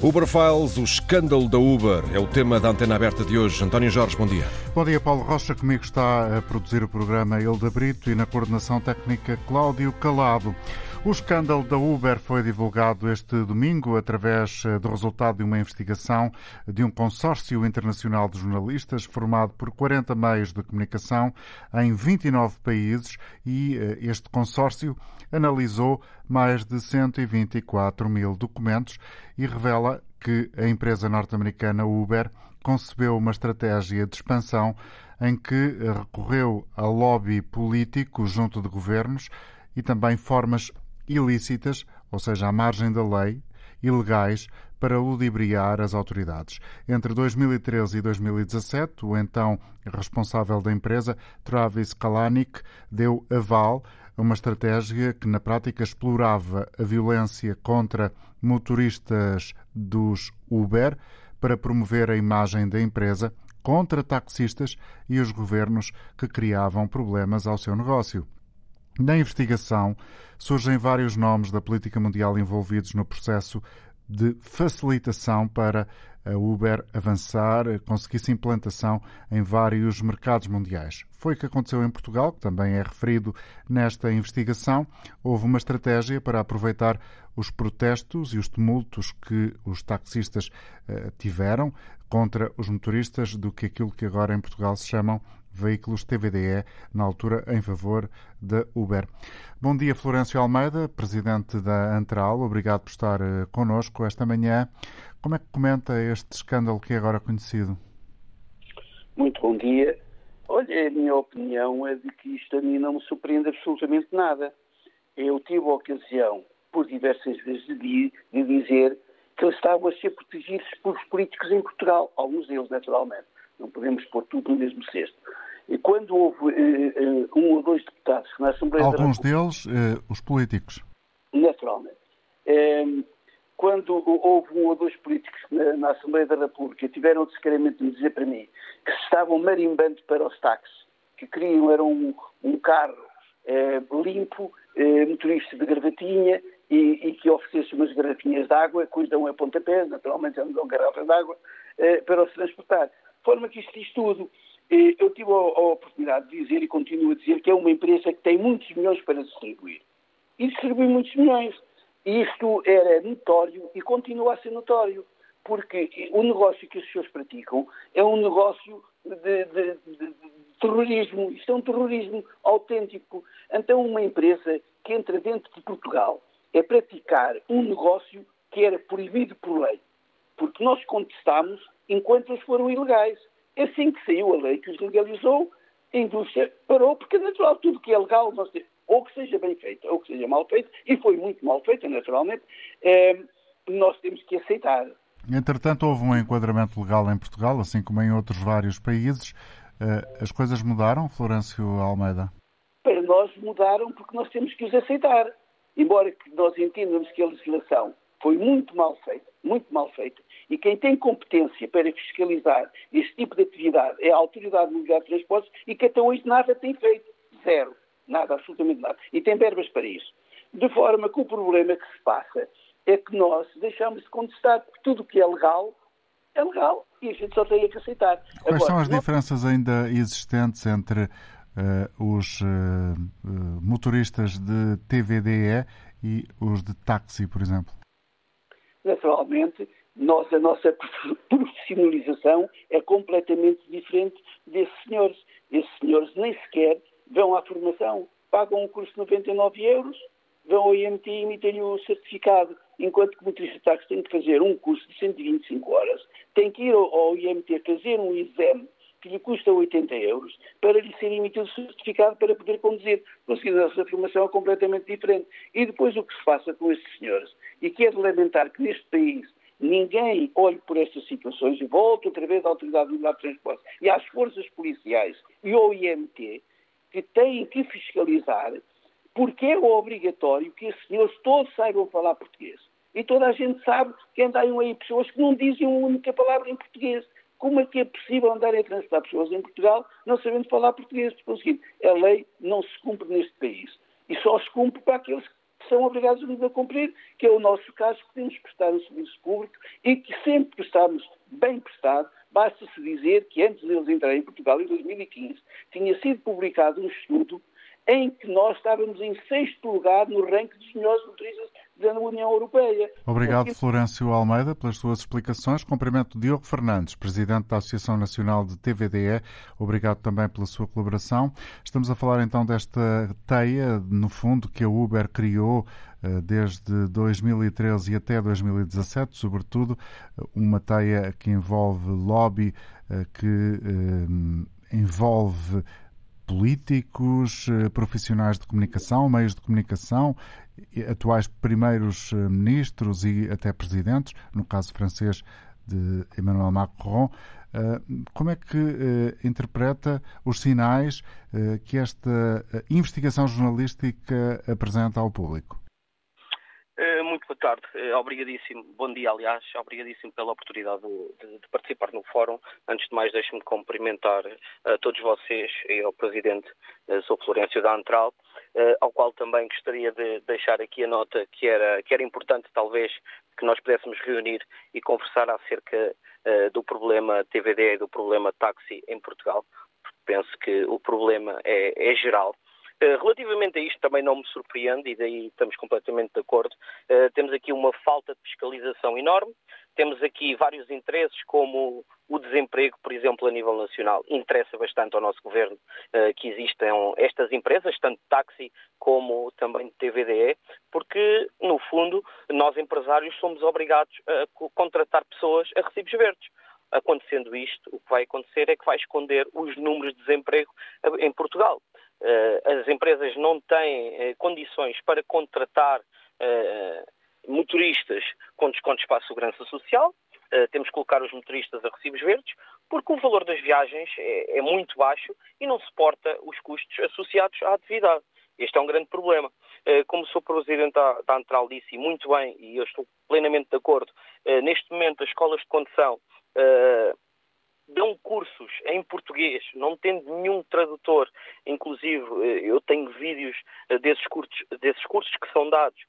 Uber Files, o escândalo da Uber, é o tema da antena aberta de hoje. António Jorge, bom dia. Bom dia, Paulo Rocha. Comigo está a produzir o programa Hilda Brito e na coordenação técnica Cláudio Calado. O escândalo da Uber foi divulgado este domingo através eh, do resultado de uma investigação de um consórcio internacional de jornalistas formado por 40 meios de comunicação em 29 países e eh, este consórcio analisou mais de 124 mil documentos e revela que a empresa norte-americana Uber concebeu uma estratégia de expansão em que recorreu a lobby político junto de governos e também formas ilícitas, ou seja, à margem da lei, ilegais, para ludibriar as autoridades. Entre 2013 e 2017, o então responsável da empresa, Travis Kalanick, deu aval a uma estratégia que na prática explorava a violência contra motoristas dos Uber para promover a imagem da empresa contra taxistas e os governos que criavam problemas ao seu negócio. Na investigação surgem vários nomes da política mundial envolvidos no processo de facilitação para a Uber avançar, conseguisse implantação em vários mercados mundiais. Foi o que aconteceu em Portugal, que também é referido nesta investigação. Houve uma estratégia para aproveitar os protestos e os tumultos que os taxistas uh, tiveram contra os motoristas do que aquilo que agora em Portugal se chamam veículos TVDE, na altura em favor da Uber. Bom dia, Florencio Almeida, presidente da Antral. Obrigado por estar uh, connosco esta manhã. Como é que comenta este escândalo que é agora conhecido? Muito bom dia. Olha, a minha opinião é de que isto a mim não me surpreende absolutamente nada. Eu tive a ocasião, por diversas vezes, de, de dizer que eles estavam a ser protegidos pelos políticos em Portugal, alguns deles, naturalmente. Não podemos pôr tudo no mesmo cesto. E quando houve eh, eh, um ou dois deputados na Assembleia Alguns da deles, eh, os políticos. Naturalmente. Ehm, quando houve um ou dois políticos na, na Assembleia da República tiveram o descaramento de dizer para mim que se estavam marimbando para os táxis, que queriam era um, um carro limpo, motorista de gravatinha e, e, que oferecesse umas garrafinhas de água, que os dão a pontapés, naturalmente já não dão garrafas de água, para os transportar. De forma que isto diz tudo. Eu tive a, oportunidade de dizer e continuo a dizer que é uma empresa que tem muitos milhões para distribuir. E distribui muitos milhões. Isto era notório e continua a ser notório, porque o negócio que os senhores praticam é um negócio de, de, de, de terrorismo. Isto é um terrorismo autêntico. Então, uma empresa que entra dentro de Portugal é praticar um negócio que era proibido por lei, porque nós contestámos enquanto eles foram ilegais. É assim que saiu a lei que os legalizou, a indústria parou, porque é natural, tudo que é legal, nós temos, ou que seja bem feito, ou que seja mal feito, e foi muito mal feito, naturalmente, é, nós temos que aceitar. Entretanto, houve um enquadramento legal em Portugal, assim como em outros vários países. Eh, as coisas mudaram, Florencio Almeida? Para nós mudaram porque nós temos que os aceitar. Embora que nós entendamos que a legislação foi muito mal feita, muito mal feita, e quem tem competência para fiscalizar este tipo de atividade é a Autoridade Mundial de Transportes e que até hoje nada tem feito. Zero. Nada, absolutamente nada. E tem verbas para isso. De forma que o problema que se passa é que nós deixamos de contestar que tudo o que é legal é legal e a gente só tem que aceitar. Quais Agora, são as não... diferenças ainda existentes entre uh, os uh, motoristas de TVDE e os de táxi, por exemplo? Naturalmente, nós, a nossa profissionalização é completamente diferente desses senhores. Esses senhores nem sequer vão à formação, pagam um curso de 99 euros, vão ao IMT e emitem o certificado, enquanto que o motorista de táxi tem que fazer um curso de 125 horas, tem que ir ao IMT fazer um exame que lhe custa 80 euros para lhe ser emitido certificado para poder conduzir. Conseguir essa formação é completamente diferente. E depois o que se passa com estes senhores, e que é de lamentar que neste país ninguém olhe por estas situações e volte outra vez à Autoridade Mundial de Transporte e às forças policiais e ao IMT, que têm que fiscalizar, porque é obrigatório que esses senhores todos saibam falar português. E toda a gente sabe que andam aí pessoas que não dizem uma única palavra em português. Como é que é possível andar a transportar pessoas em Portugal não sabendo falar português? Porque é a lei não se cumpre neste país. E só se cumpre para aqueles são obrigados a cumprir, que é o nosso caso, que temos que prestar um serviço público e que sempre prestamos bem prestado. Basta-se dizer que antes deles entrarem em Portugal, em 2015, tinha sido publicado um estudo em que nós estávamos em sexto lugar no ranking dos melhores motoristas da União Europeia. Obrigado. Florencio Almeida, pelas suas explicações. Cumprimento Diogo Fernandes, Presidente da Associação Nacional de TVDE. Obrigado também pela sua colaboração. Estamos a falar então desta teia, no fundo, que a Uber criou eh, desde 2013 e até 2017, sobretudo uma teia que envolve lobby, eh, que eh, envolve políticos, eh, profissionais de comunicação, meios de comunicação, atuais primeiros eh, ministros e até presidentes, no caso francês de Emmanuel Macron. Eh, como é que interpreta os sinais que esta investigação jornalística apresenta ao público? Muito boa tarde, obrigadíssimo, bom dia aliás, obrigadíssimo pela oportunidade de, de participar no fórum. Antes de mais, deixe-me cumprimentar a todos vocês e ao Presidente, sou Florencio da Antral, ao qual também gostaria de deixar aqui a nota que era, que era importante talvez que nós pudéssemos reunir e conversar acerca do problema TVD e do problema táxi em Portugal. Penso que o problema é, é geral eh, relativamente a isto também não me surpreende e daí estamos completamente de acordo. Uh, temos aqui uma falta de fiscalização enorme, temos aqui vários interesses como o desemprego, por exemplo, a nível nacional. Interessa bastante ao nosso governo uh, que existam estas empresas, tanto táxi como também TVDE, porque, no fundo, nós empresários somos obrigados a contratar pessoas a recibos verdes. Acontecendo isto, o que vai acontecer é que vai esconder os números de desemprego em Portugal. Eh, as empresas não têm eh, condições para contratar eh, motoristas com descontos para a segurança social, temos que colocar os motoristas a recibos verdes, porque o valor das viagens é, é, muito baixo e não suporta os custos associados à atividade. Este é um grande problema. Como o Sr. Presidente da Antral disse, muito bem, e eu estou plenamente de acordo, neste momento as escolas de condução dão cursos em português, não tendo nenhum tradutor. Inclusive, eh, eu tenho vídeos eh, desses cursos, desses cursos que são dados,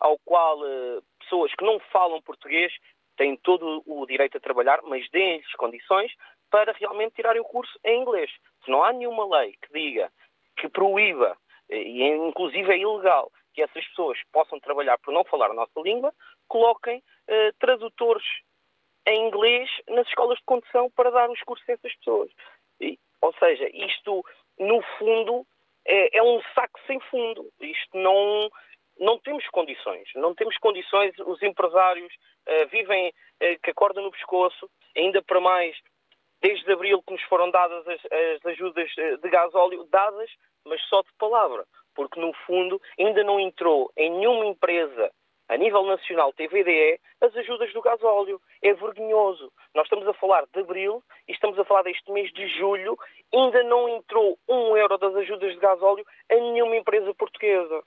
ao qual eh, pessoas que não falam português têm todo o direito a trabalhar, mas deem-lhes condições para realmente tirarem o curso em inglês. Se não há nenhuma lei que diga, que proíba, e inclusive é ilegal, que essas pessoas possam trabalhar por não falar a nossa língua, coloquem tradutores em inglês nas escolas de condução para dar os cursos a essas pessoas. E, ou seja, isto, no fundo, é, é, um saco sem fundo. Isto não, não temos condições. Não temos condições. Os empresários uh, vivem uh, que acordam no pescoço, ainda para mais desde abril que nos foram dadas as, as ajudas eh, de gás óleo, dadas, mas só de palavra. Porque, no fundo, ainda não entrou em nenhuma empresa a nível nacional TVDE as ajudas do gasóleo. É vergonhoso. Nós estamos a falar de abril e estamos a falar deste mês de julho, ainda não entrou um euro das ajudas de gasóleo a nenhuma empresa portuguesa.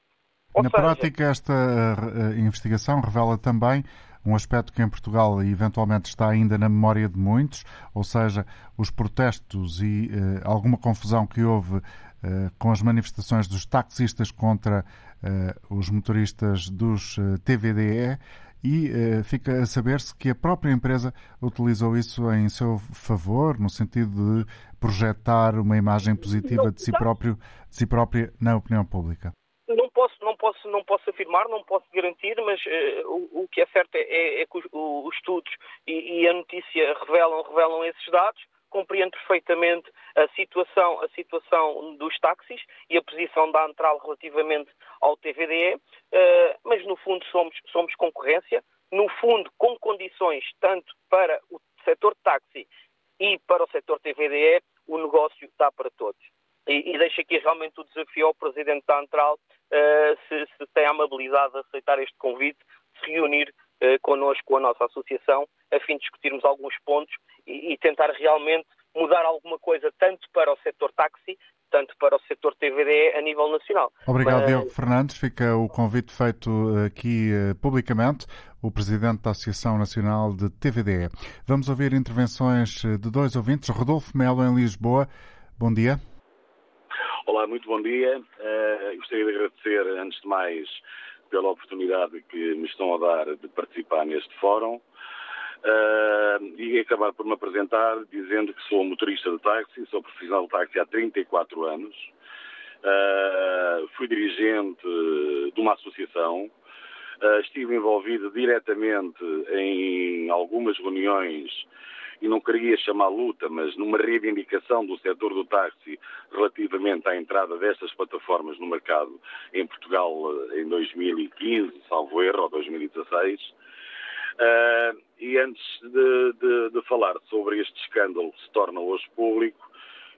Ou Na seja... prática, esta uh, investigação revela também um aspecto que em Portugal eventualmente está ainda na memória de muitos, ou seja, os protestos e uh, alguma confusão que houve uh, com as manifestações dos taxistas contra os motoristas dos TVDE e fica a saber-se que a própria empresa utilizou isso em seu favor, no sentido de projetar uma imagem positiva de si, próprio, de si própria na opinião pública posso, não posso afirmar, não posso garantir, mas uh, o, o, que é certo é, é, é que os, os estudos e, e, a notícia revelam, revelam esses dados. Compreendo perfeitamente a situação, a situação dos táxis e a posição da Antral relativamente ao TVDE, uh, eh, mas no fundo somos, somos concorrência, no fundo com condições tanto para o setor táxi e para o setor TVDE, o negócio dá para todos. E, e deixo aqui realmente o desafio ao Presidente da Antral uh, se, se, tem a amabilidade de aceitar este convite, se reunir uh, connosco, com a nossa associação, a fim de discutirmos alguns pontos e, e tentar realmente mudar alguma coisa tanto para o setor táxi, tanto para o setor TVD a nível nacional. Obrigado, Mas... Diogo Fernandes. Fica o convite feito aqui uh, publicamente, o Presidente da Associação Nacional de TVDE. Vamos ouvir intervenções de dois ouvintes. Rodolfo Melo, em Lisboa. Bom dia. Olá, muito bom dia. Uh, gostaria de agradecer, antes de mais, pela oportunidade que me estão a dar de participar neste fórum uh, e acabar por me apresentar dizendo que sou motorista de táxi, sou profissional de táxi há 34 anos, uh, fui dirigente de uma associação, uh, estive envolvido diretamente em algumas reuniões e não queria chamar luta, mas numa reivindicação do setor do táxi relativamente à entrada destas plataformas no mercado em Portugal em 2015, salvo erro, ou 2016. Uh, e antes de, de, de, falar sobre este escândalo que se torna hoje público,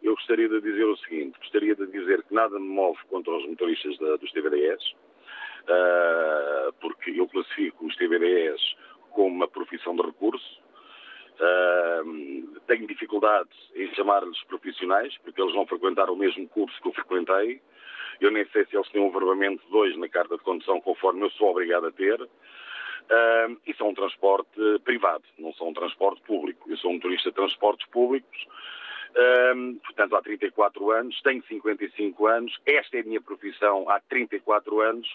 eu gostaria de dizer o seguinte: gostaria de dizer que nada me move contra os motoristas da, dos TVDS, uh, porque eu classifico os TVDS como uma profissão de recurso. Uh, tenho dificuldades em chamar-lhes profissionais, porque eles vão frequentar o mesmo curso que eu frequentei. Eu nem sei se eles têm um verbamento de dois na carta de condução, conforme eu sou obrigado a ter. Uh, isso é um transporte privado, não sou um transporte público. Eu sou um motorista de transportes públicos, portanto, há 34 anos, tenho 55 anos, esta é a minha profissão há 34 anos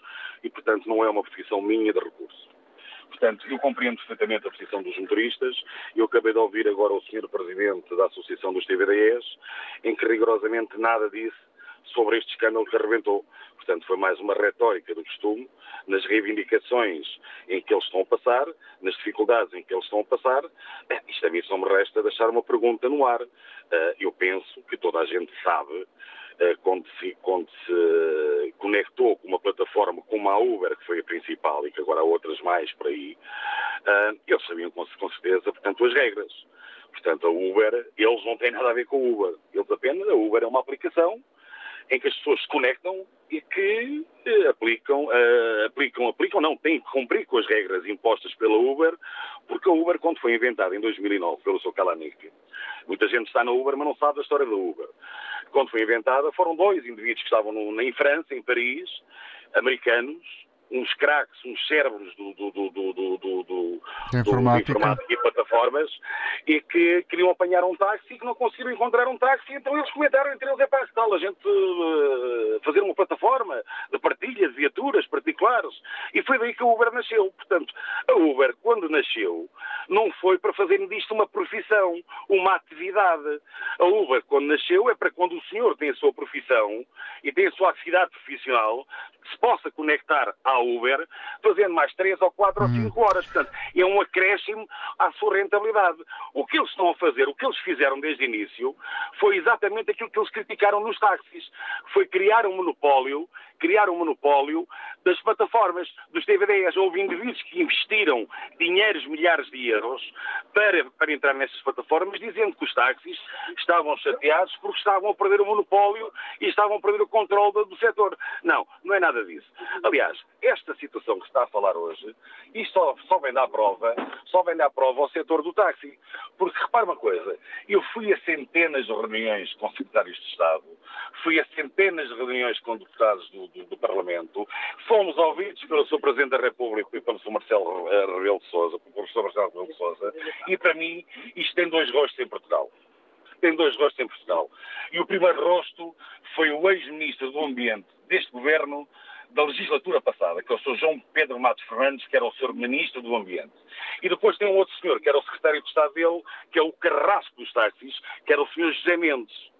e, portanto, não é uma profissão minha de recurso. Portanto, eu compreendo perfeitamente a posição dos motoristas. Eu acabei de ouvir agora o Sr. Presidente da Associação dos TVDEs, em que rigorosamente nada disse sobre este escândalo que arrebentou. Portanto, foi mais uma retórica do costume, nas reivindicações em que eles estão a passar, nas dificuldades em que eles estão a passar. Eh, isto a mim só me resta deixar uma pergunta no ar. Eh, eu penso que toda a gente sabe eh, quando se, quando se, conectou com uma plataforma como a Uber, que foi a principal e que agora há outras mais por aí, eles sabiam com, certeza, portanto, as regras. Portanto, a Uber, eles não têm nada a ver com a Uber. Eles apenas, a Uber é uma aplicação em que as pessoas se conectam e que eh, aplicam, uh, aplicam, aplicam, não, têm que cumprir com as regras impostas pela Uber, porque a Uber, quando foi inventada em 2009 pelo Sr. Kalanick, muita gente está na Uber, mas não sabe da história da Uber. Quando foi inventada, foram dois indivíduos que estavam no, em França, em Paris, americanos, uns craques, uns cérebros do, do, do, do, do, do, informática. do informática e plataformas e que queriam apanhar um táxi e que não conseguiram encontrar um táxi, então eles comentaram entre eles, é para tal, a gente uh, fazer uma plataforma de partilha de viaturas particulares. E foi daí que a Uber nasceu. Portanto, a Uber, quando nasceu, não foi para fazer disto uma profissão, uma atividade. A Uber, quando nasceu, é para quando o senhor tem a sua profissão e tem a sua atividade profissional, se possa conectar à Uber, fazendo mais 3 ou 4 ou 5 hum. horas. Portanto, é um acréscimo à sua rentabilidade. O que eles estão a fazer, o que eles fizeram desde o início, foi exatamente aquilo que eles criticaram nos táxis. Foi criar um monopólio, criar um monopólio das plataformas, dos DVDs. Houve indivíduos que investiram dinheiros, milhares de euros para, para entrar nessas plataformas, dizendo que os táxis estavam chateados porque estavam a perder o monopólio e estavam a perder o controle do setor. Não, não é nada disso. Aliás, esta situação que está a falar hoje, isto só, só vem dar prova, só vem dar prova ao setor do táxi. Porque repare uma coisa, eu fui a centenas de reuniões com secretários de Estado, fui a centenas de reuniões com deputados do, do, do Parlamento, fomos ouvidos pelo Sr. Presidente da República e pelo Sr. Marcelo eh, Rebelo de Sousa, pelo professor Marcelo Rebelo de Sousa, e para mim isto tem dois rostos em Portugal tem dois rostos em Portugal. E o primeiro rosto foi o ex-ministro do Ambiente deste governo da legislatura passada, que é o Sr. João Pedro Matos Fernandes, que era o Sr. Ministro do Ambiente. E depois tem um outro senhor, que era o Secretário de Estado dele, que é o carrasco dos táxis, que era o Sr. José Mendes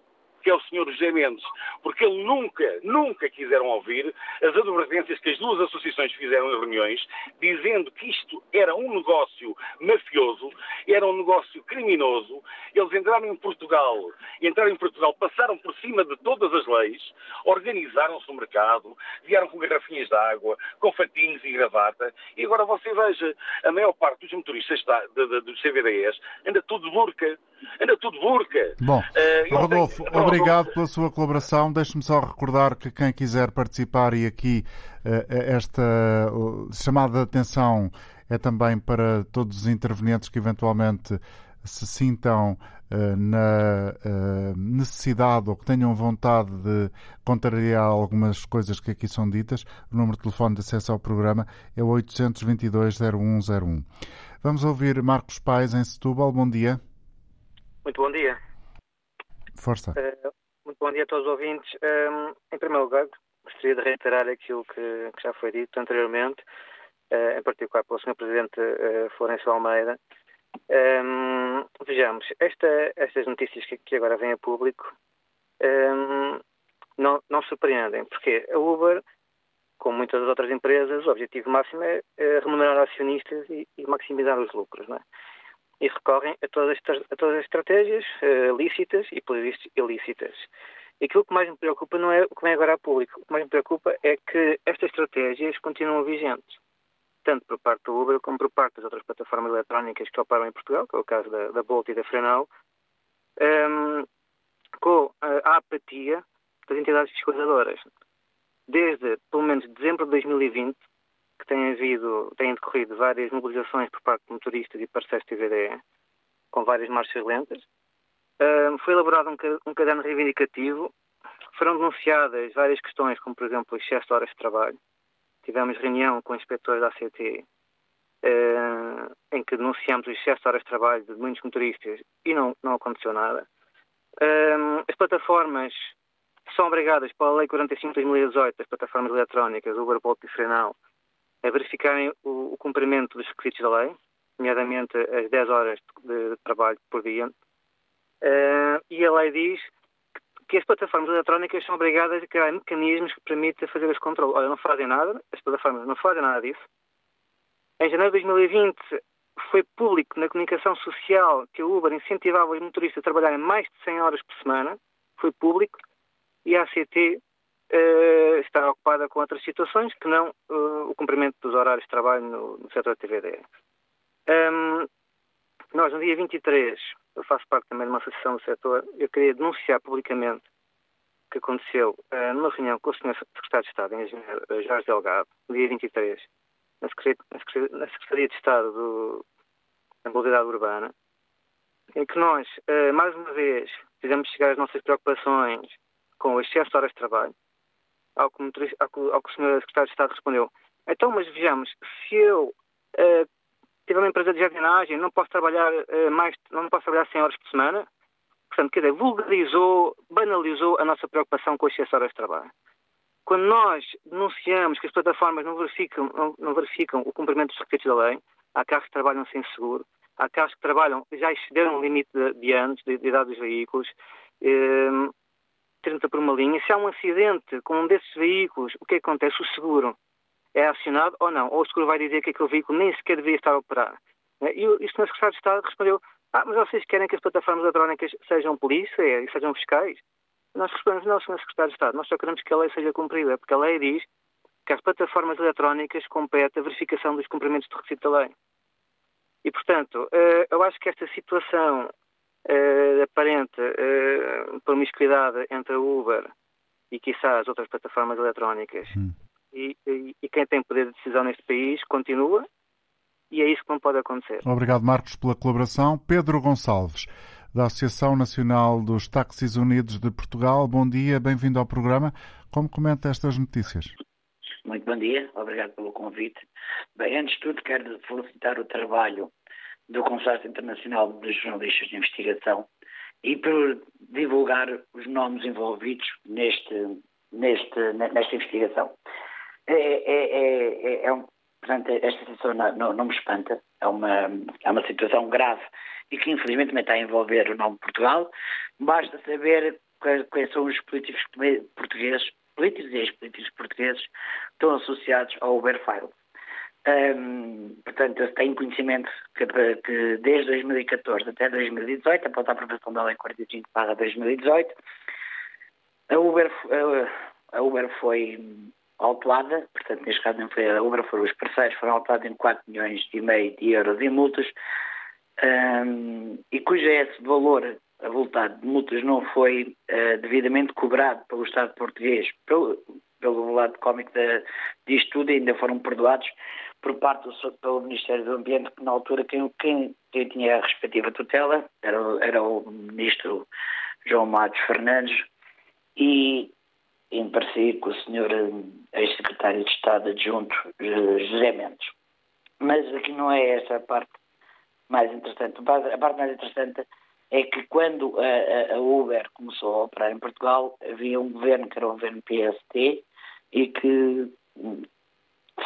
que é o Sr. José Mendes, porque ele nunca, nunca quiseram ouvir as advertências que as duas associações fizeram em reuniões, dizendo que isto era um negócio mafioso, era um negócio criminoso. Eles entraram em Portugal, entraram em Portugal, passaram por cima de todas as leis, organizaram-se no mercado, vieram com garrafinhas de água, com fatinhos e gravata, e agora você veja, a maior parte dos motoristas da, da, da, dos CVDs anda tudo burca, anda tudo burca. Bom, uh, Rodolfo, obrigado obrigado pela sua colaboração. Deixe-me só recordar que quem quiser participar e aqui eh, esta chamada de atenção é também para todos os intervenientes que eventualmente se sintam uh, na uh, necessidade ou que tenham vontade de contrariar algumas coisas que aqui são ditas. O número de telefone de acesso ao programa é o 822-0101. Vamos ouvir Marcos Pais em Setúbal. Bom dia. Muito bom dia. Força. Uh, muito bom dia a todos os ouvintes. Um, em primeiro lugar, gostaria de reiterar aquilo que, que já foi dito anteriormente, uh, em particular pelo Sr. Presidente uh, Florencio Almeida. Um, vejamos, esta, estas notícias que, que, agora vêm a público um, não, não surpreendem, porque a Uber, como muitas outras empresas, o objetivo máximo é, é remunerar acionistas e, e, maximizar os lucros. Não é? E recorrem a todas, a todas as estratégias uh, lícitas e, por isso, ilícitas. E aquilo que mais me preocupa não é o que vem agora a público. O que mais me preocupa é que estas estratégias continuam vigentes, tanto por parte do Uber como por parte das outras plataformas eletrónicas que operam em Portugal, que é o caso da, da Bolt e da Frenal, um, com a, a apatia das entidades fiscalizadoras. Desde, pelo menos, dezembro de 2020, que têm, havido, têm decorrido várias mobilizações por parte de motoristas e parceiros TVDE, com várias marchas lentas, foi elaborado um, um caderno reivindicativo, foram denunciadas várias questões, como, por exemplo, o excesso de horas de trabalho. Tivemos reunião com inspectores da ACT, uh, em que denunciamos o excesso de horas de trabalho de muitos motoristas e não, não aconteceu nada. Uh, as plataformas são obrigadas pela Lei 45 de 2018, as plataformas eletrónicas, Uber, Bolt e Frenal, a verificarem o, o cumprimento dos requisitos da lei, nomeadamente as 10 horas de, de trabalho por dia, Uh, e a lei diz que as plataformas eletrónicas são obrigadas a criar mecanismos que permitam fazer os controles. Olha, não fazem nada, as plataformas não fazem nada disso. Em janeiro de 2020 foi público na comunicação social que a Uber incentivava os motoristas a trabalharem mais de 100 horas por semana. Foi público. E a ACT uh, está ocupada com outras situações que não uh, o cumprimento dos horários de trabalho no, no setor TVD. Um, nós, no dia 23, eu faço parte também de uma associação do setor, eu queria denunciar publicamente o que aconteceu uh, numa reunião com o Sr. Secretário de Estado, Engenheiro Jorge Delgado, no dia 23, na Secretaria, na Secretaria de Estado do, da Mobilidade Urbana, em que nós, mais uma vez, fizemos chegar as nossas preocupações com o excesso de horas de trabalho, ao que, ao que, ao que o Sr. Secretário de Estado respondeu, então, mas vejamos, se eu uh, tive uma empresa de jardinagem, não posso trabalhar uh, mais, não posso trabalhar 100 horas por semana. Portanto, quer dizer, vulgarizou, banalizou a nossa preocupação com as 6 horas de trabalho. Quando nós denunciamos que as plataformas não verificam, não, não verificam o cumprimento dos requisitos da lei, há carros que trabalham sem seguro, há carros que trabalham, já excederam o limite de, de anos, de, de, idade dos veículos, eh, 30 por uma linha. Se há um acidente com um desses veículos, o que acontece? O seguro é acionado ou não. Ou o seguro vai dizer que aquele veículo nem sequer devia estar a operar. E o Sr. Secretário de Estado respondeu, ah, mas vocês querem que as plataformas eletrónicas sejam polícia e sejam fiscais? Nós respondemos, não, Sr. Secretário de Estado, nós só queremos que a lei seja cumprida, porque a lei diz que as plataformas eletrónicas compete a verificação dos cumprimentos do requisito da lei. E, portanto, eh, eu acho que esta situação eh, aparente eh, promiscuidade entre a Uber e, quiçá, as outras plataformas eletrónicas hum e, e, e quem tem poder de decisão neste país continua e é isso que não pode acontecer. Obrigado, Marcos, pela colaboração. Pedro Gonçalves, da Associação Nacional dos Táxis Unidos de Portugal. Bom dia, bem-vindo ao programa. Como comenta estas notícias? Muito bom dia, obrigado pelo convite. Bem, antes de tudo, quero felicitar o trabalho do Consórcio Internacional dos Jornalistas de Investigação e por divulgar os nomes envolvidos neste, neste, nesta investigação. É, é, é, é, um, portanto, esta situação não, não, me espanta. É uma, é uma situação grave e que infelizmente também está a envolver o nome Portugal. Basta saber quais, são os políticos portugueses, políticos e ex-políticos portugueses estão associados ao Uber File. Um, portanto, eu tenho conhecimento que, que, desde 2014 até 2018, após a aprovação da Lei 45 para 2018, a Uber, a, Uber foi autuada, portanto, neste caso não foi a Uber, foram os parceiros, foram autuados em 4 milhões e meio de euros em multas, um, e cujo esse valor avultado de multas não foi uh, devidamente cobrado pelo Estado português, pelo, pelo lado cómico disto tudo, ainda foram perdoados por parte do Ministério do Ambiente, que na altura quem, quem, quem tinha a respectiva tutela era, era o Ministro João Matos Fernandes, e em parceria com o Sr. Eh, ex-secretário de Estado adjunto eh, José Mendes. Mas aqui não é essa a parte mais interessante. A parte mais interessante é que quando a, a Uber começou a operar em Portugal, havia um governo que era o governo PST, e que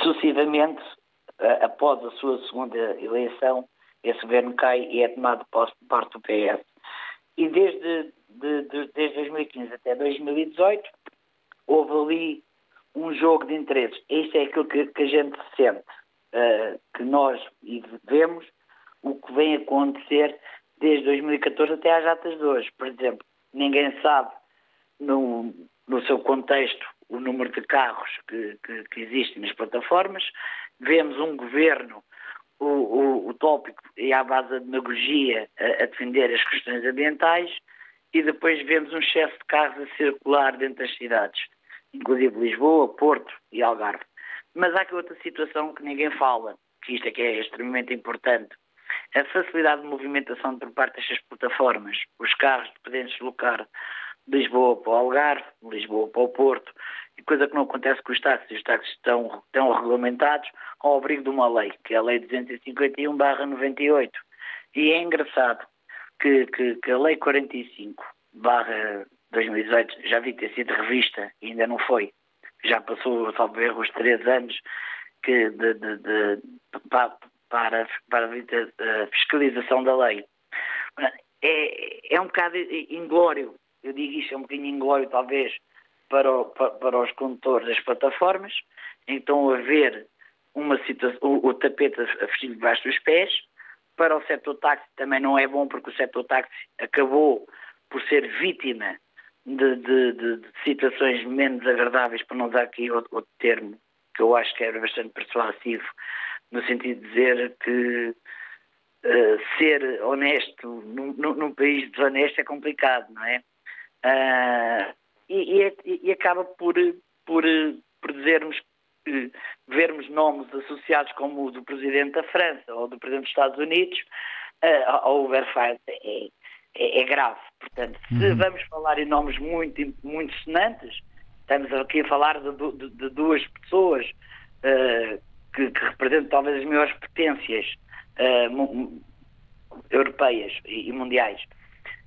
sucessivamente, após a sua segunda eleição, esse governo cai e é tomado por parte do PS. E desde, de, de, desde 2015 até 2018 houve ali um jogo de interesses. Isto é aquilo que, que a gente sente, uh, que nós vemos o que vem acontecer desde 2014 até às datas de hoje. Por exemplo, ninguém sabe no, no seu contexto o número de carros que, que, que existem nas plataformas. Vemos um governo o, o, o tópico e à base da demagogia a, a, defender as questões ambientais e depois vemos um excesso de carros a circular dentro das cidades, inclusive Lisboa, Porto e Algarve. Mas há aqui outra situação que ninguém fala, que isto é que é extremamente importante. A facilidade de movimentação por parte destas plataformas, os carros podem deslocar de Lisboa para o Algarve, Lisboa para o Porto, coisa que não acontece com os táxis. Os táxis estão, estão regulamentados ao abrigo de uma lei, que é a Lei 251-98. E é engraçado que, que, que a Lei 45-2018 já vi ter sido revista e ainda não foi. Já passou, salvo erro, os três anos que de, de, de, para, para, para a fiscalização da lei. É, é um bocado inglório, eu digo isto, é um bocadinho inglório talvez, para, o, para, para, os condutores das plataformas, então haver uma situação, o, o tapete a vestir debaixo dos pés. Para o setor táxi também não é bom, porque o setor táxi acabou por ser vítima de, de, de, de situações menos agradáveis, para não usar aqui outro, outro, termo, que eu acho que era bastante persuasivo, no sentido de dizer que uh, ser honesto num, num, país desonesto é complicado, não é? Uh, e, e, e acaba por, por, por dizermos vermos nomes associados como o do Presidente da França ou do Presidente dos Estados Unidos uh, ao Uberfire é, é, é, grave. Portanto, se uhum. vamos falar em nomes muito, muito sonantes, estamos aqui a falar de, de, de duas pessoas uh, que, que, representam talvez as maiores potências uh, europeias e, e mundiais.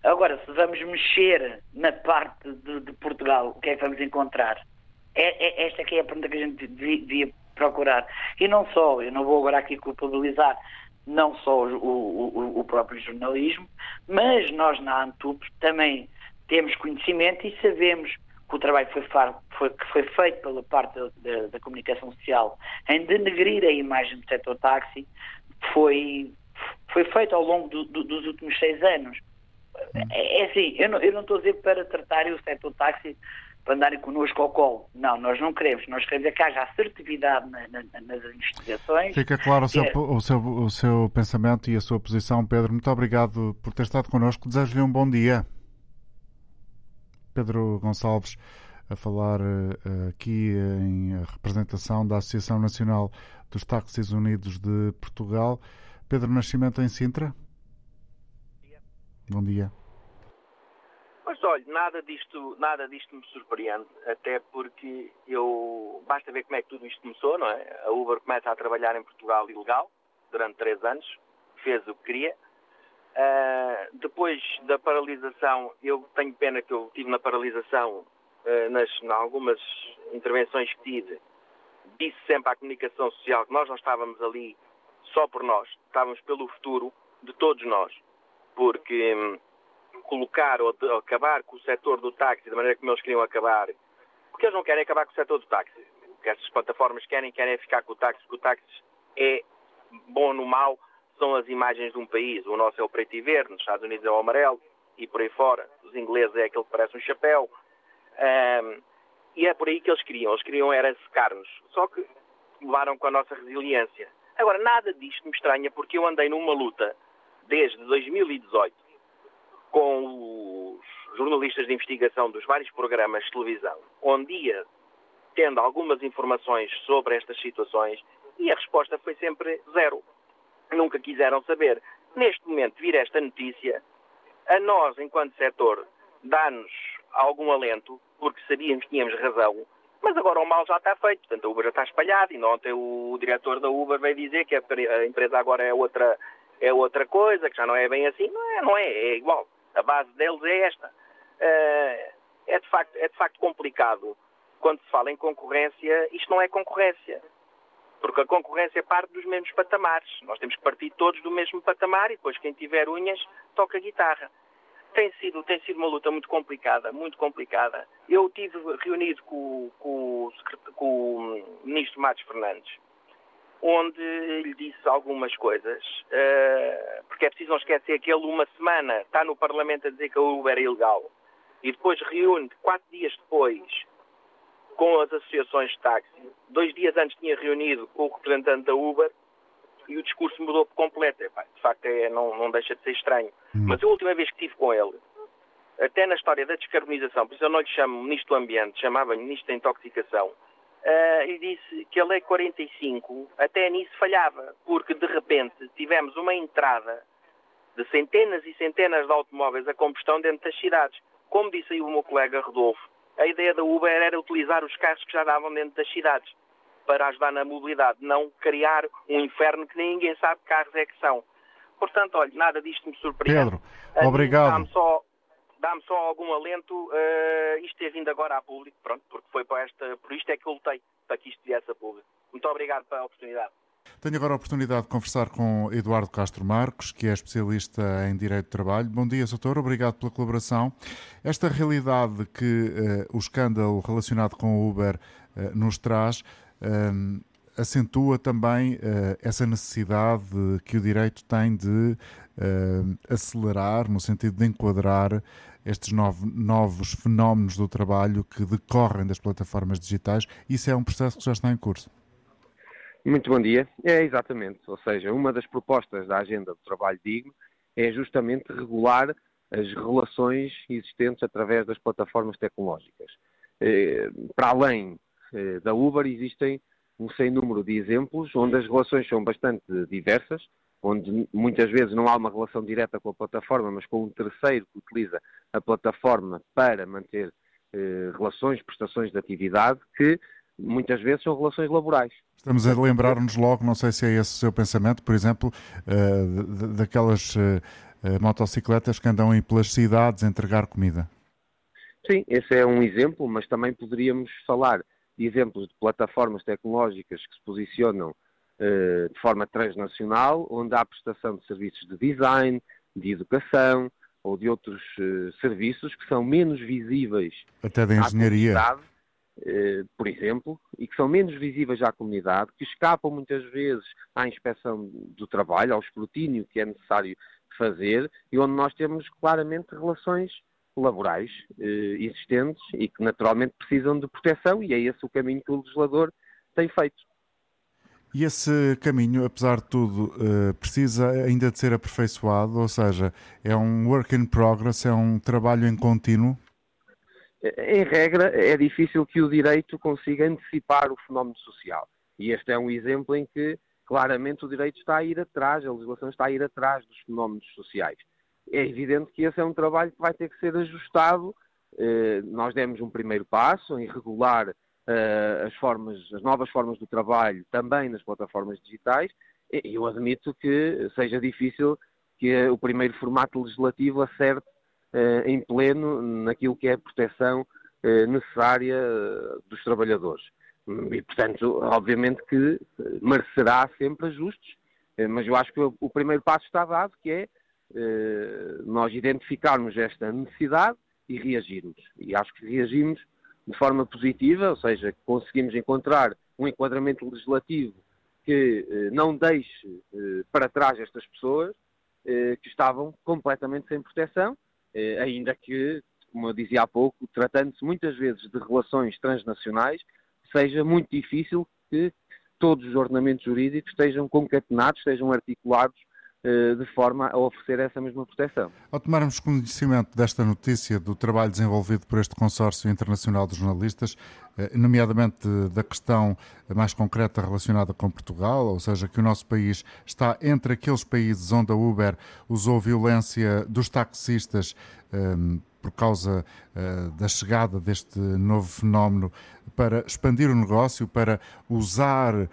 Agora, se vamos mexer na parte de, de Portugal, o que é que vamos encontrar? É, é, esta é a pergunta que a gente devia procurar. E não só, eu não vou agora aqui culpabilizar não só o, o, o próprio jornalismo, mas nós na Antup também temos conhecimento e sabemos que o trabalho foi, foi, que foi feito pela parte da, da, comunicação social em denegrir a imagem do setor táxi foi, foi feito ao longo do, do, dos últimos seis anos. É, é assim, eu não, eu não estou a dizer para tratarem o setor táxi para andarem connosco ao colo. Não, nós não queremos. Nós queremos é que haja assertividade na, na, nas investigações. Fica claro o seu, é... o, seu, o seu pensamento e a sua posição, Pedro. Muito obrigado por ter estado connosco. Desejo-lhe um bom dia. Pedro Gonçalves, a falar uh, aqui em representação da Associação Nacional dos Táxis Unidos de Portugal. Pedro Nascimento em Sintra. Bom dia. Mas olha, nada disto, nada disto me surpreende, até porque eu basta ver como é que tudo isto começou, não é? A Uber começa a trabalhar em Portugal ilegal durante três anos, fez o que queria. Uh, depois da paralisação, eu tenho pena que eu tive na paralisação, uh, nas, em algumas intervenções que tive, disse sempre à comunicação social que nós não estávamos ali só por nós, estávamos pelo futuro de todos nós porque hum, colocar ou, ou, acabar com o setor do táxi da maneira como eles queriam acabar, porque eles não querem acabar com o setor do táxi. O que essas plataformas querem, querem ficar com o táxi, porque o táxi é bom no mal, são as imagens de um país. O nosso é o preto e verde, nos Estados Unidos é o amarelo, e por aí fora. Os ingleses é aquele que parece um chapéu. Um, e é por aí que eles queriam. Eles queriam era secar-nos. Só que levaram com a nossa resiliência. Agora, nada disto me estranha, porque eu andei numa luta desde 2018 com os jornalistas de investigação dos vários programas de televisão, onde ia tendo algumas informações sobre estas situações e a resposta foi sempre zero. Nunca quiseram saber. Neste momento, vir esta notícia, a nós, enquanto setor, dá-nos algum alento, porque sabíamos que tínhamos razão, mas agora o mal já está feito, portanto a Uber já está espalhada e ontem o diretor da Uber veio dizer que a empresa agora é outra, é outra coisa, que já não é bem assim. Não é, não é, é igual. A base deles é esta. Uh, é, de facto, é de facto complicado quando se fala em concorrência, isto não é concorrência. Porque a concorrência parte dos mesmos patamares. Nós temos que partir todos do mesmo patamar e depois quem tiver unhas toca guitarra. Tem sido, tem sido uma luta muito complicada, muito complicada. Eu tive reunido com, com, com o ministro Matos Fernandes, onde lhe disse algumas coisas, uh, porque é preciso não esquecer que ele uma semana está no Parlamento a dizer que a Uber é ilegal e depois reúne quatro dias depois com as associações de táxi. Dois dias antes tinha reunido com o representante da Uber e o discurso mudou por completo. De facto, é, não, não deixa de ser estranho. Hum. Mas a última vez que estive com ele, até na história da descarbonização, por isso eu não lhe chamo Ministro do Ambiente, chamava-lhe Ministro da Intoxicação, uh, ele disse que a Lei 45 até nisso falhava, porque de repente tivemos uma entrada de centenas e centenas de automóveis a combustão dentro das cidades. Como disse aí o meu colega Rodolfo, a ideia da Uber era utilizar os carros que já davam dentro das cidades para ajudar na mobilidade, não criar um inferno que nem ninguém sabe que carros é que são. Portanto, olha, nada disto me surpreende. Pedro, obrigado. Só, dá só algum alento uh, isto ter vindo agora a público, pronto, porque foi para esta, por isto é que eu lutei, para que isto viesse a público. Muito obrigado pela oportunidade. Tenho agora a oportunidade de conversar com Eduardo Castro Marcos, que é especialista em Direito de Trabalho. Bom dia, doutor. Obrigado pela colaboração. Esta realidade que uh, o escândalo relacionado com o Uber uh, nos traz uh, acentua também essa necessidade que o direito tem de acelerar, no sentido de enquadrar estes novos fenómenos do trabalho que decorrem das plataformas digitais. Isso é um processo que já está em curso. Muito bom dia. É exatamente, ou seja, uma das propostas da agenda do trabalho digno é justamente regular as relações existentes através das plataformas tecnológicas. Eh, para além eh, da Uber, existem um sem número de exemplos onde as relações são bastante diversas, onde muitas vezes não há uma relação direta com a plataforma, mas com um terceiro que utiliza a plataforma para manter eh, relações, prestações de atividade, que muitas vezes são relações laborais. Estamos a lembrar-nos logo, não sei se é esse o seu pensamento, por exemplo, uh, daquelas uh, motocicletas que andam aí pelas cidades a entregar comida. Sim, esse é um exemplo, mas também poderíamos falar de exemplos de plataformas tecnológicas que se posicionam de forma transnacional, onde há prestação de serviços de design, de educação ou de outros serviços que são menos visíveis. Até da engenharia eh, por exemplo, e que são menos visíveis à comunidade, que escapam muitas vezes à inspeção do trabalho, ao escrutínio que é necessário fazer, e onde nós temos claramente relações laborais eh, existentes e que naturalmente precisam de proteção, e é esse o caminho que o legislador tem feito. E esse caminho, apesar de tudo, eh, precisa ainda de ser aperfeiçoado, ou seja, é um work in progress, é um trabalho em contínuo? em regra, é difícil que o direito consiga antecipar o fenómeno social. E este é um exemplo em que, claramente, o direito está a ir atrás, a legislação está a ir atrás dos fenómenos sociais. É evidente que esse é um trabalho que vai ter que ser ajustado. Eh, nós demos um primeiro passo em regular as, formas, as novas formas do trabalho também nas plataformas digitais. E eu admito que seja difícil que o primeiro formato legislativo acerte eh, em pleno naquilo que é a proteção eh, necessária eh, dos trabalhadores. E, portanto, obviamente que merecerá sempre ajustes, mas eu acho que o primeiro passo está dado, que é nós identificarmos esta necessidade e reagirmos. E acho que reagimos de forma positiva, ou seja, conseguimos encontrar um enquadramento legislativo que não deixe para trás estas pessoas que estavam completamente sem proteção eh, ainda que, como eu dizia há pouco, tratando-se muitas vezes de relações transnacionais, seja muito difícil que todos os ordenamentos jurídicos estejam concatenados, estejam articulados eh, de forma a oferecer essa mesma proteção. Ao tomarmos conhecimento desta notícia do trabalho desenvolvido por este consórcio internacional de jornalistas, eh, nomeadamente da questão mais concreta relacionada com Portugal, ou seja, que o nosso país está entre aqueles países onde a Uber usou violência dos taxistas eh, por causa uh, da chegada deste novo fenómeno para expandir o negócio, para usar uh,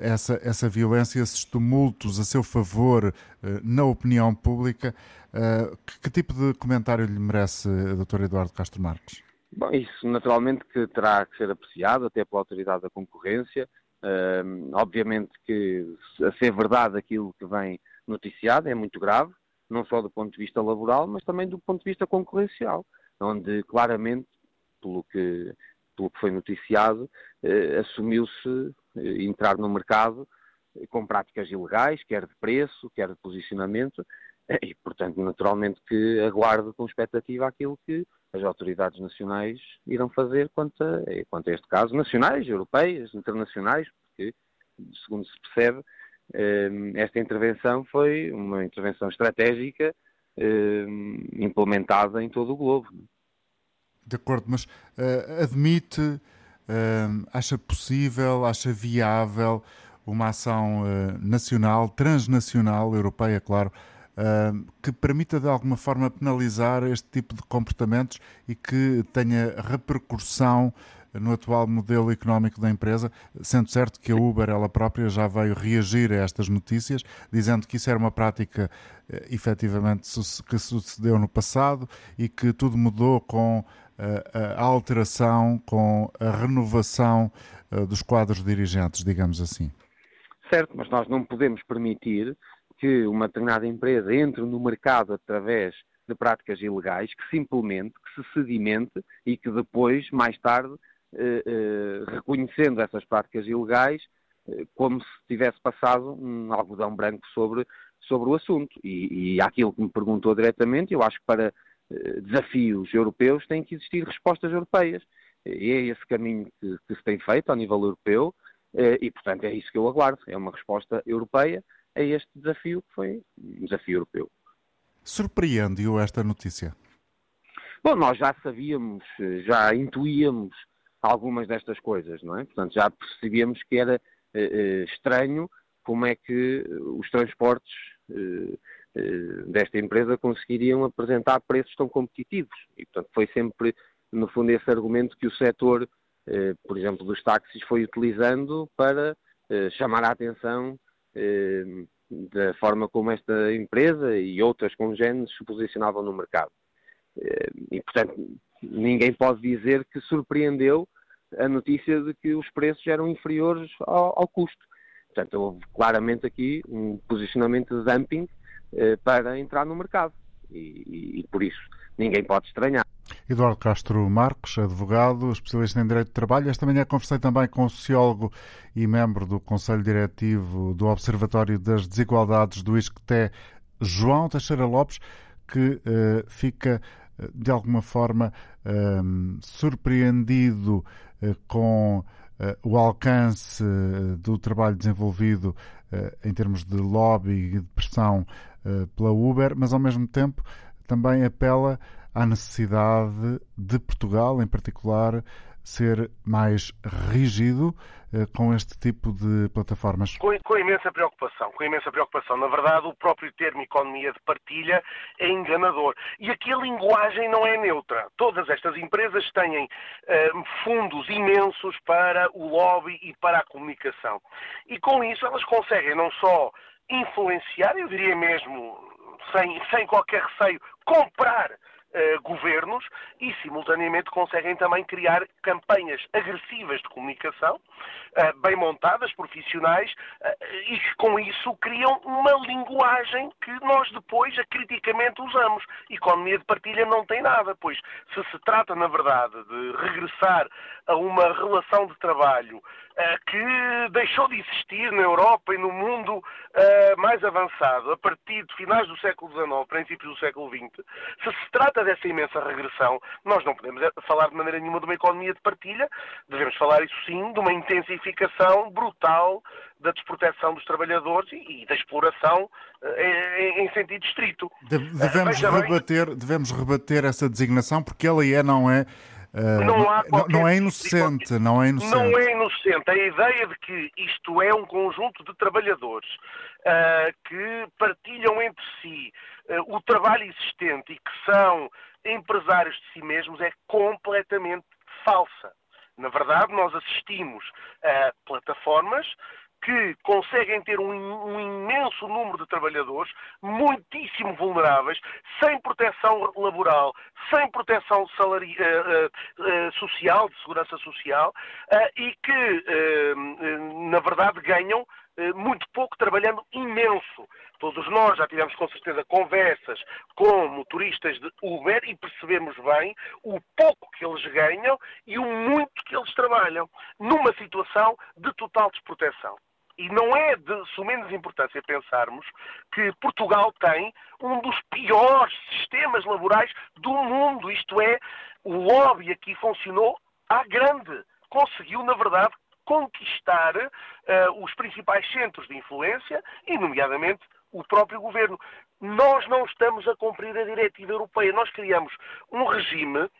essa, essa violência, esses tumultos a seu favor uh, na opinião pública. Que, que, tipo de comentário lhe merece, Dr. Eduardo Castro Marques? Bom, isso naturalmente que terá que ser apreciado até pela autoridade da concorrência. Uh, obviamente que, a ser verdade aquilo que vem noticiado, é muito grave, não só do ponto de vista laboral, mas também do ponto de vista concorrencial, onde claramente, pelo que, pelo que foi noticiado, eh, assumiu-se eh, entrar no mercado eh, com práticas ilegais, quer de preço, quer de posicionamento, eh, e, portanto, naturalmente que aguardo com expectativa aquilo que as autoridades nacionais irão fazer quanto a, quanto a este caso, nacionais, europeias, internacionais, porque, segundo se percebe, esta intervenção foi uma intervenção estratégica implementada em todo o globo. De acordo, mas uh, admite, uh, acha possível, acha viável uma ação uh, nacional, transnacional, europeia, claro, que permita de alguma forma penalizar este tipo de comportamentos e que tenha repercussão no atual modelo económico da empresa, sendo certo que a Uber ela própria já veio reagir a estas notícias, dizendo que isso era uma prática eh, efetivamente que sucedeu no passado e que tudo mudou com eh, a alteração, com a renovação eh, dos quadros dirigentes, digamos assim. Certo, mas nós não podemos permitir que uma determinada empresa entre no mercado através de práticas ilegais, que simplesmente que se sedimente e que depois, mais tarde, reconhecendo essas práticas ilegais eh, como se tivesse passado um algodão branco sobre, sobre o assunto. E, e aquilo que me perguntou diretamente, eu acho que para desafios europeus têm que existir respostas europeias. E é esse caminho que, que se tem feito ao nível europeu e, portanto, é isso que eu aguardo. É uma resposta europeia a este desafio que foi um desafio europeu. Surpreende-o esta notícia? Bom, nós já sabíamos, já intuíamos algumas destas coisas, não é? Portanto, já percebíamos que era eh, eh, estranho como é que os transportes eh, desta empresa conseguiriam apresentar preços tão competitivos. E, portanto, foi sempre, no fundo, esse argumento que o setor, por exemplo, dos táxis foi utilizando para chamar a atenção da forma como esta empresa e outras congêneres se posicionavam no mercado. E, portanto, ninguém pode dizer que surpreendeu a notícia de que os preços eram inferiores ao, ao custo. Portanto, houve claramente aqui um posicionamento de dumping eh, para entrar no mercado. E, e, e, por isso ninguém pode estranhar. Eduardo Castro Marques, advogado, especialista em Direito de Trabalho. Esta manhã conversei também com o sociólogo e membro do Conselho Diretivo do Observatório das Desigualdades do ISCTE, João Teixeira Lopes, que eh, fica de alguma forma um, surpreendido uh, com uh, o alcance do trabalho desenvolvido em termos de lobby e de pressão pela Uber, mas ao mesmo tempo também apela à necessidade de Portugal, em particular, ser mais rígido eh, com este tipo de plataformas? Com, com, imensa preocupação, com imensa preocupação. Na verdade, o próprio termo economia de partilha é enganador. E aqui a linguagem não é neutra. Todas estas empresas têm uh, fundos imensos para o lobby e para a comunicação. E com isso elas conseguem não só influenciar, eu diria mesmo, sem, sem qualquer receio, comprar uh, governos e, simultaneamente, conseguem também criar campanhas agressivas de comunicação, uh, bem montadas, profissionais, uh, e que com isso criam uma linguagem que nós depois criticamente usamos. Economia de partilha não tem nada, pois se se trata, na verdade, de regressar a uma relação de trabalho que deixou de existir na Europa e no mundo mais avançado a partir de finais do século XIX, princípios do século XX, se se trata dessa imensa regressão, nós não podemos eh, falar de maneira nenhuma de uma economia de partilha, devemos falar, isso sim, de uma intensificação brutal da desproteção dos trabalhadores e, da exploração eh, em, sentido estrito. Devemos, rebater, devemos rebater essa designação porque ela é, não é. Uh, não, não, não, é inocente, não é inocente. Não é inocente. A ideia de que isto é um conjunto de trabalhadores uh, que partilham entre si uh, o trabalho existente e que são empresários de si mesmos é completamente falsa. Na verdade, nós assistimos a plataformas que conseguem ter um, um, imenso número de trabalhadores, muitíssimo vulneráveis, sem proteção laboral, sem proteção salari, uh, uh, uh, social, de segurança social, e que, na verdade, ganham muito pouco trabalhando imenso. Todos nós já tivemos com certeza conversas com motoristas de Uber e percebemos bem o pouco que eles ganham e o muito que eles trabalham, numa situação de total desproteção. E não é de sumenos importância pensarmos que Portugal tem um dos piores sistemas laborais do mundo. Isto é, o lobby aqui funcionou à grande. Conseguiu, na verdade, conquistar uh, os principais centros de influência e, nomeadamente, o próprio governo. Nós não estamos a cumprir a diretiva europeia. Nós criamos um regime uh,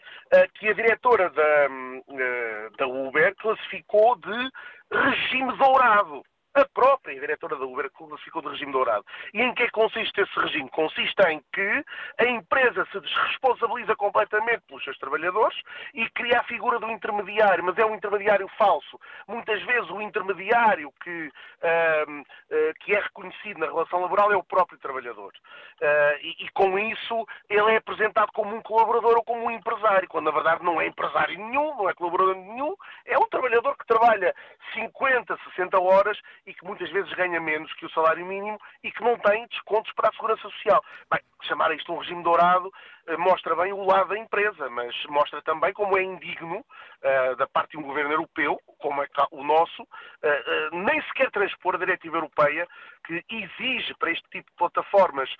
que a diretora da, uh, da Uber classificou de regime dourado a própria diretora da Uber ficou de regime dourado. E em que é consiste esse regime? Consiste em que a empresa se desresponsabiliza completamente pelos seus trabalhadores e cria a figura do intermediário, mas é um intermediário falso. Muitas vezes o intermediário que, uh, uh, que é reconhecido na relação laboral é o próprio trabalhador. Uh, e, e, com isso ele é apresentado como um colaborador ou como um empresário, quando na verdade não é empresário nenhum, não é colaborador nenhum, é um trabalhador que trabalha 50, 60 horas e que muitas vezes ganha menos que o salário mínimo e que não tem descontos para a segurança social. Bem, chamar isto um regime dourado mostra bem o lado da empresa, mas mostra também como é indigno uh, da parte de um governo europeu, como é o nosso, uh, uh, nem sequer transpor a diretiva europeia que exige para este tipo de plataformas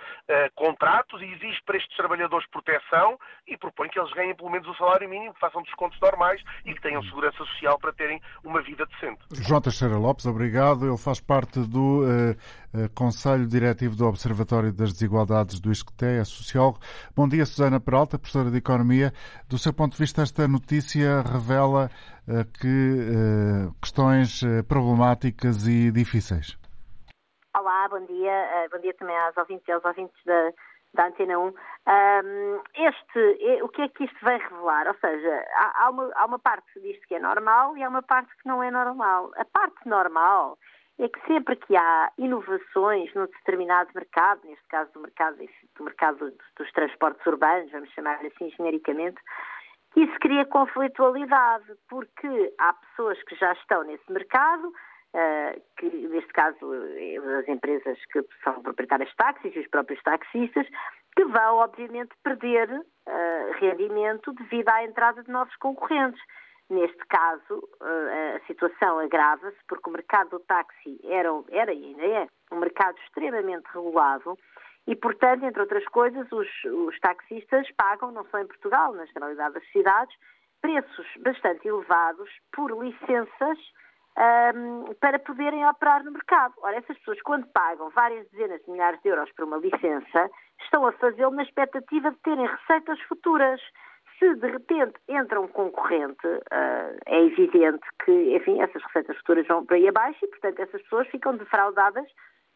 contratos e exige para estes trabalhadores proteção e propõe que eles ganhem pelo menos o salário mínimo, que façam descontos normais e que tenham segurança social para terem uma vida decente. João Teixeira Lopes, obrigado. Ele faz parte do Conselho Diretivo do Observatório das Desigualdades do ISCTE, é sociólogo. Bom dia, Susana Peralta, professora de Economia. Do seu ponto de vista, esta notícia revela uh, que uh, questões problemáticas e difíceis. Olá, bom dia. bom dia também às ouvintes e aos ouvintes da, da Antena 1. Um, este, o que é que isto vai revelar? Ou seja, há, há, uma, há uma parte diz que é normal e há uma parte que não é normal. A parte normal é que sempre que há inovações num determinado mercado, neste caso do mercado, do mercado dos transportes urbanos, vamos chamar assim genericamente, isso cria conflitualidade, porque há pessoas que já estão nesse mercado, uh, que neste caso as empresas que são proprietárias de táxis e os próprios taxistas, que vão obviamente perder uh, rendimento devido à entrada de novos concorrentes. Neste caso, eh, a situação agrava-se porque o mercado do táxi era, era e ainda é um mercado extremamente regulado e, portanto, entre outras coisas, os, os taxistas pagam, não só em Portugal, na generalidade das cidades, preços bastante elevados por licenças um, para poderem operar no mercado. Ora, essas pessoas, quando pagam várias dezenas de milhares de euros por uma licença, estão a fazê-lo na expectativa de terem receitas futuras se de repente entra um concorrente, uh, é evidente que, enfim, essas receitas futuras vão para aí abaixo e, portanto, essas pessoas ficam defraudadas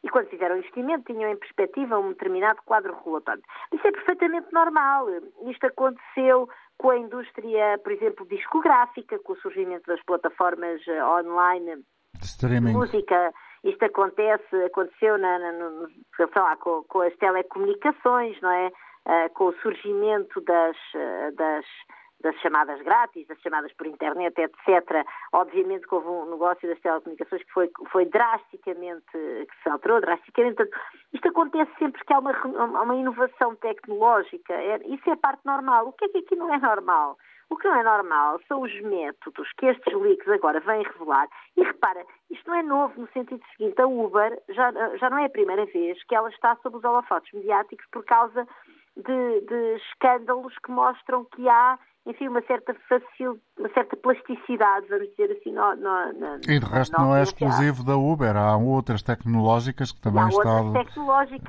e quando fizeram o investimento tinham em perspectiva um determinado quadro regulatório. Isso é perfeitamente normal. Isto aconteceu com a indústria, por exemplo, discográfica, com o surgimento das plataformas ah, online de música. Isto acontece, aconteceu na, na, no, lá, com, com as telecomunicações, não é? Uh, com o surgimento das, uh, das, das, chamadas grátis, das chamadas por internet, etc. Obviamente que houve um negócio das telecomunicações que foi, foi drasticamente, que se alterou drasticamente. Isto acontece sempre que há uma, uma inovação tecnológica. É, isso é parte normal. O que é que aqui não é normal? O que não é normal são os métodos que estes leaks agora vêm revelar. E repara, isto não é novo no sentido seguinte: a Uber já, já não é a primeira vez que ela está sob os holofotes mediáticos por causa de, de escândalos que mostram que há enfim, uma certa facil, uma certa plasticidade, vamos dizer assim, no, no, no, E de resto não é exclusivo da Uber, há outras tecnológicas que também estão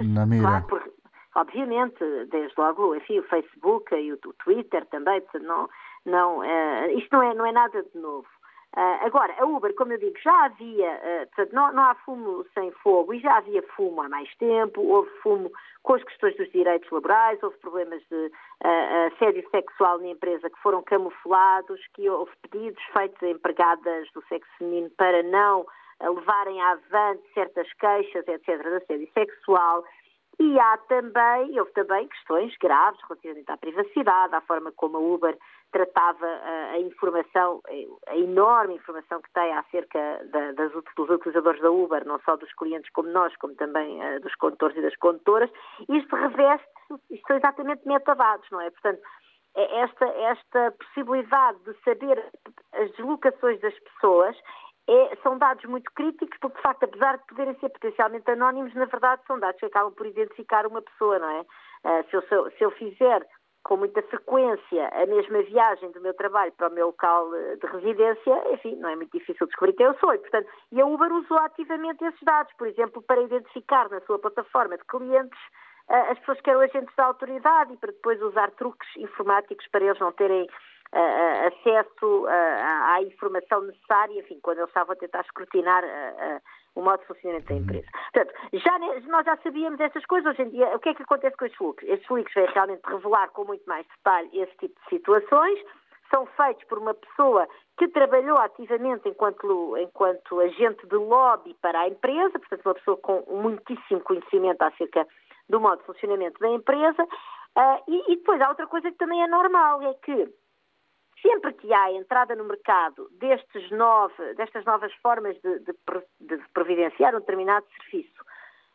na mira. Claro, porque, obviamente, desde logo, enfim, o Facebook e o, o Twitter também, não, não, uh, isto não é, não é nada de novo. Uh, agora, a Uber, como eu digo, já havia, uh, portanto, não, não, há fumo sem fogo e já havia fumo há mais tempo, houve fumo com as questões dos direitos laborais, houve problemas de uh, assédio sexual na empresa que foram camuflados, que houve pedidos feitos a empregadas do sexo feminino para não levarem avante certas queixas, etc., de assédio sexual. E há também, houve também questões graves relativamente à privacidade, à forma como a Uber tratava a, a informação, a enorme informação que tem acerca da, das, dos utilizadores da Uber, não só dos clientes como nós, como também uh, dos condutores e das condutoras. Isto reveste, isto são exatamente metadados, não é? Portanto, é esta, esta possibilidade de saber as deslocações das pessoas é, são dados muito críticos, porque de facto, apesar de poderem ser potencialmente anónimos, na verdade são dados que acabam por identificar uma pessoa, não é? Uh, se, eu, se, eu, fizer com muita frequência a mesma viagem do meu trabalho para o meu local eh, de residência, enfim, não é muito difícil descobrir quem eu sou. E, portanto, e a Uber usou ativamente esses dados, por exemplo, para identificar na sua plataforma de clientes uh, as pessoas que eram agentes da autoridade e para depois usar truques informáticos para eles não terem uh, acesso à informação necessária, enfim, quando eles estavam a tentar escrutinar o modo de funcionamento da empresa. Portanto, já, nós já sabíamos essas coisas. Hoje em dia, o que é que acontece com estes leaks? Estes leaks vêm realmente revelar com muito mais detalhe esse tipo de situações. São feitos por uma pessoa que trabalhou ativamente enquanto, enquanto agente de lobby para a empresa, portanto, uma pessoa com muitíssimo conhecimento acerca do modo de funcionamento da empresa. Uh, e, e depois há outra coisa que também é normal, é que sempre que há entrada no mercado destes nove, destas novas formas de, de, de providenciar um determinado serviço,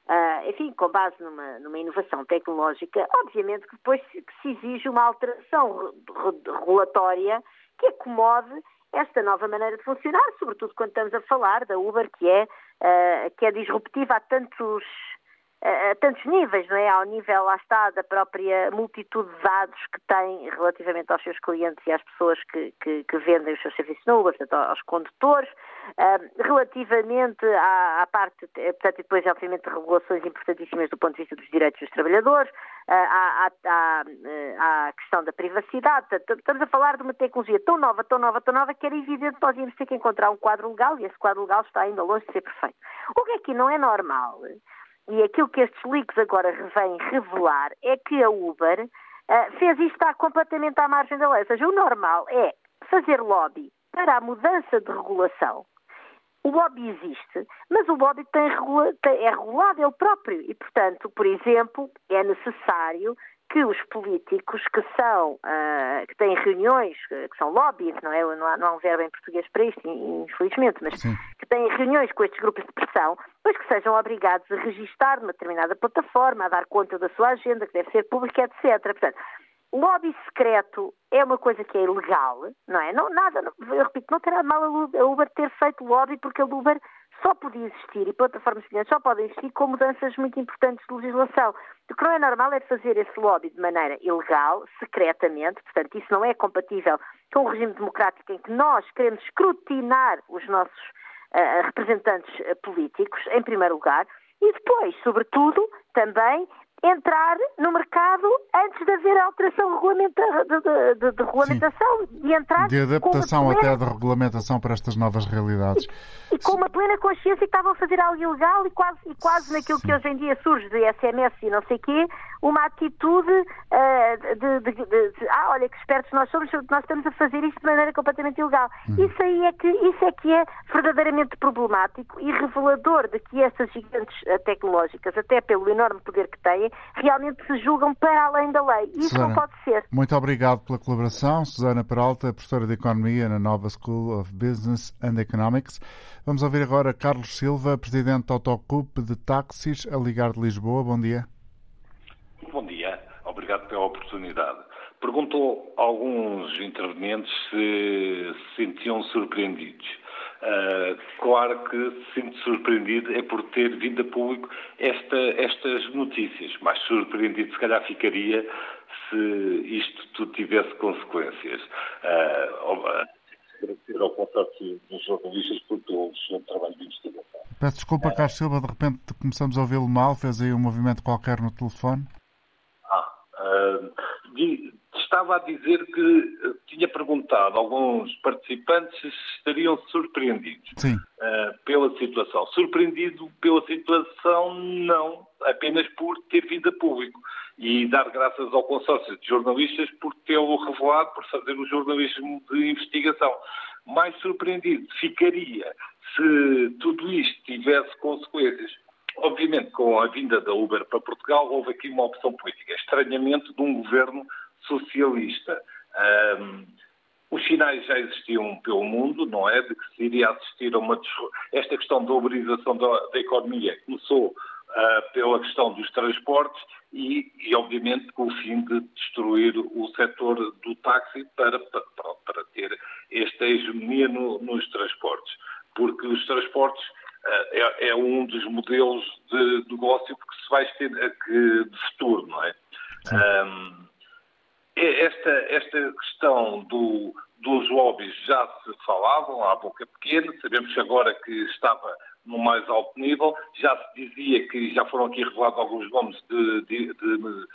uh, enfim, com base numa, numa, inovação tecnológica, obviamente que depois se, que se exige uma alteração regulatória que acomode esta nova maneira de funcionar, sobretudo quando estamos a falar da Uber, que é, uh, que é disruptiva a tantos a tantos níveis, não é? Ao nível, lá está, da própria multitude de dados que tem relativamente aos seus clientes e às pessoas que, que, que vendem os seus serviços no Uber, portanto, aos condutores, uh, relativamente à, à, parte, portanto, e depois, obviamente, regulações importantíssimas do ponto de vista dos direitos dos trabalhadores, uh, à, à, à, questão da privacidade, estamos a falar de uma tecnologia tão nova, tão nova, tão nova, que era evidente que nós íamos ter que encontrar um quadro legal e esse quadro legal está ainda longe de ser perfeito. O que aqui não é normal e aquilo que estes leaks agora vêm revelar é que a Uber uh, fez isto está completamente à margem da lei. Ou seja, o normal é fazer lobby para a mudança de regulação. O lobby existe, mas o lobby tem, é regulado ele próprio e, portanto, por exemplo, é necessário que os políticos que são, uh, que têm reuniões, que são lobbies, não é? Não há, não há um verbo em português para isto, infelizmente, mas Sim. que têm reuniões com estes grupos de pressão, pois que sejam obrigados a registar numa determinada plataforma, a dar conta da sua agenda, que deve ser pública, etc. Portanto, lobby secreto é uma coisa que é ilegal, não é? Não, nada, eu repito, não terá mal a Uber ter feito lobby porque a Uber só podia existir e plataformas semelhantes só podem existir com mudanças muito importantes de legislação. O que não é normal é fazer esse lobby de maneira ilegal, secretamente, portanto, isso não é compatível com o regime democrático em que nós queremos escrutinar os nossos uh, representantes uh, políticos, em primeiro lugar, e depois, sobretudo, também entrar no mercado antes de haver alteração regulamenta de, de, de, regulamentação de entrar de adaptação plena... até de regulamentação para estas novas realidades e, e com uma plena consciência que estavam a fazer algo ilegal e quase, e quase naquilo que hoje em dia surge de SMS e não sei quê uma atitude uh, de, de, de, ah, olha que espertos nós somos, nós estamos a fazer isto de maneira completamente ilegal. Uhum. Isso aí é que isso é que é verdadeiramente problemático e revelador de que estas gigantes uh, tecnológicas, até pelo enorme poder que têm, realmente se julgam para além da lei. Isso Susana, não pode ser. Muito obrigado pela colaboração. Susana Peralta, professora de Economia na Nova School of Business and Economics. Vamos ouvir agora Carlos Silva, presidente da Autocup de Táxis, a ligar de Lisboa. Bom dia. Bom dia, obrigado pela oportunidade. Perguntou a alguns intervenientes se se sentiam surpreendidos. Uh, claro que sinto surpreendido é por ter vindo a público esta, estas notícias. Mais surpreendido, se calhar, ficaria se isto tudo tivesse consequências. Uh, agradecer ao consórcio dos jornalistas por todo o trabalho de investigação. Peço desculpa, Carlos Silva, de repente começamos a ouvi-lo mal, fez aí um movimento qualquer no telefone. Uh, estava a dizer que eh, tinha perguntado a alguns participantes se estariam surpreendidos uh, pela situação. Surpreendido pela situação, não, apenas por ter vindo a público. E dar graças ao consórcio de jornalistas por tê-lo revelado, por fazer o jornalismo de investigação. Mais surpreendido ficaria se tudo isto tivesse consequências. Obviamente, com a vinda da Uber para Portugal, houve aqui uma opção política, estranhamente, de um governo socialista. Um, os sinais já existiam pelo mundo, não é? De que se iria assistir a uma. Esta questão da uberização da, da economia começou uh, pela questão dos transportes e, e, obviamente, com o fim de destruir o setor do táxi para, para, para ter esta hegemonia no, nos transportes. Porque os transportes uh, é, é, um dos modelos de negócio que se vai ter que, de futuro, não é? Um, esta, esta questão do, dos lobbies já se falavam à boca pequena, sabemos que agora que estava no mais alto nível, já se dizia que já foram aqui revelados alguns nomes de, de, de,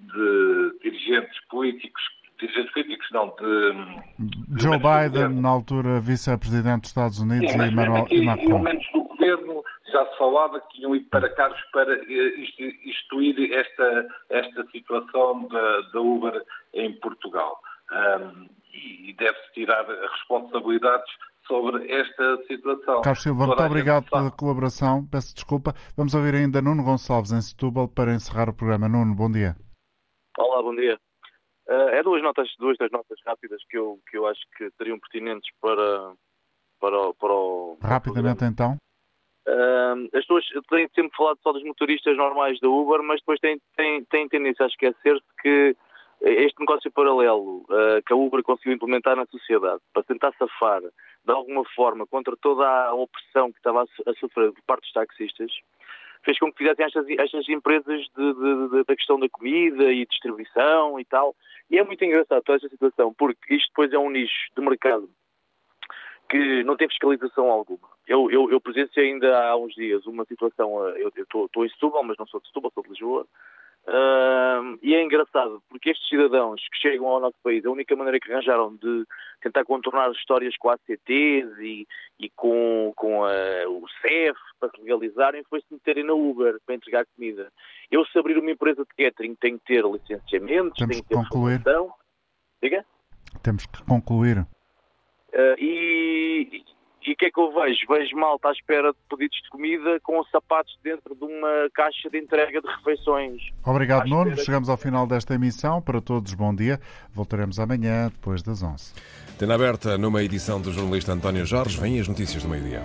de dirigentes políticos, dirigentes políticos não, de... Joe Biden, na altura vice-presidente dos Estados Unidos, Sim, e Emmanuel Macron. Do governo já se falava que tinham ido para cargos para eh, instituir esta, esta situação da, da Uber em Portugal. Um, e deve-se tirar responsabilidades sobre esta situação. Carlos Silva, muito obrigado pela colaboração. Peço desculpa. Vamos ouvir ainda Nuno Gonçalves em Setúbal para encerrar o programa. Nuno, bom dia. Olá, bom dia. Uh, é duas notas, duas das notas rápidas que eu, que eu acho que seriam pertinentes para, para, para o. Rapidamente então. Uh, as pessoas têm sempre falado só dos motoristas normais da Uber, mas depois têm, têm, têm tendência a esquecer-se que este negócio paralelo uh, que a Uber conseguiu implementar na sociedade para tentar safar de alguma forma contra toda a opressão que estava a, sofrer por parte dos taxistas, fez com que fizessem estas, estas empresas de, de, de, da questão da comida e distribuição e tal. E é muito engraçado toda esta situação, porque isto depois é um nicho de mercado que não tem fiscalização alguma. Eu, eu, eu presenciei ainda há uns dias uma situação, eh, eu estou em Setúbal, mas não sou de Setúbal, sou de Lisboa, Uh, e é engraçado, porque estes cidadãos que chegam ao nosso país, a única maneira que arranjaram de tentar contornar histórias com a ACTs e, e com, com a, o CEF para se legalizarem foi se meterem na Uber para entregar comida. Eu, se abrir uma empresa de catering, tenho que ter licenciamentos, Temos tenho que ter concluir. Diga? Temos que concluir. Uh, e, e o que é que eu vejo? Vejo malta à espera de pedidos de comida com sapatos dentro de uma caixa de entrega de refeições. Obrigado, Nuno. Chegamos ao final desta emissão. Para todos, bom dia. Voltaremos amanhã, depois das 11. Tendo aberta numa edição do jornalista António Jorge, vêm as notícias do meio-dia.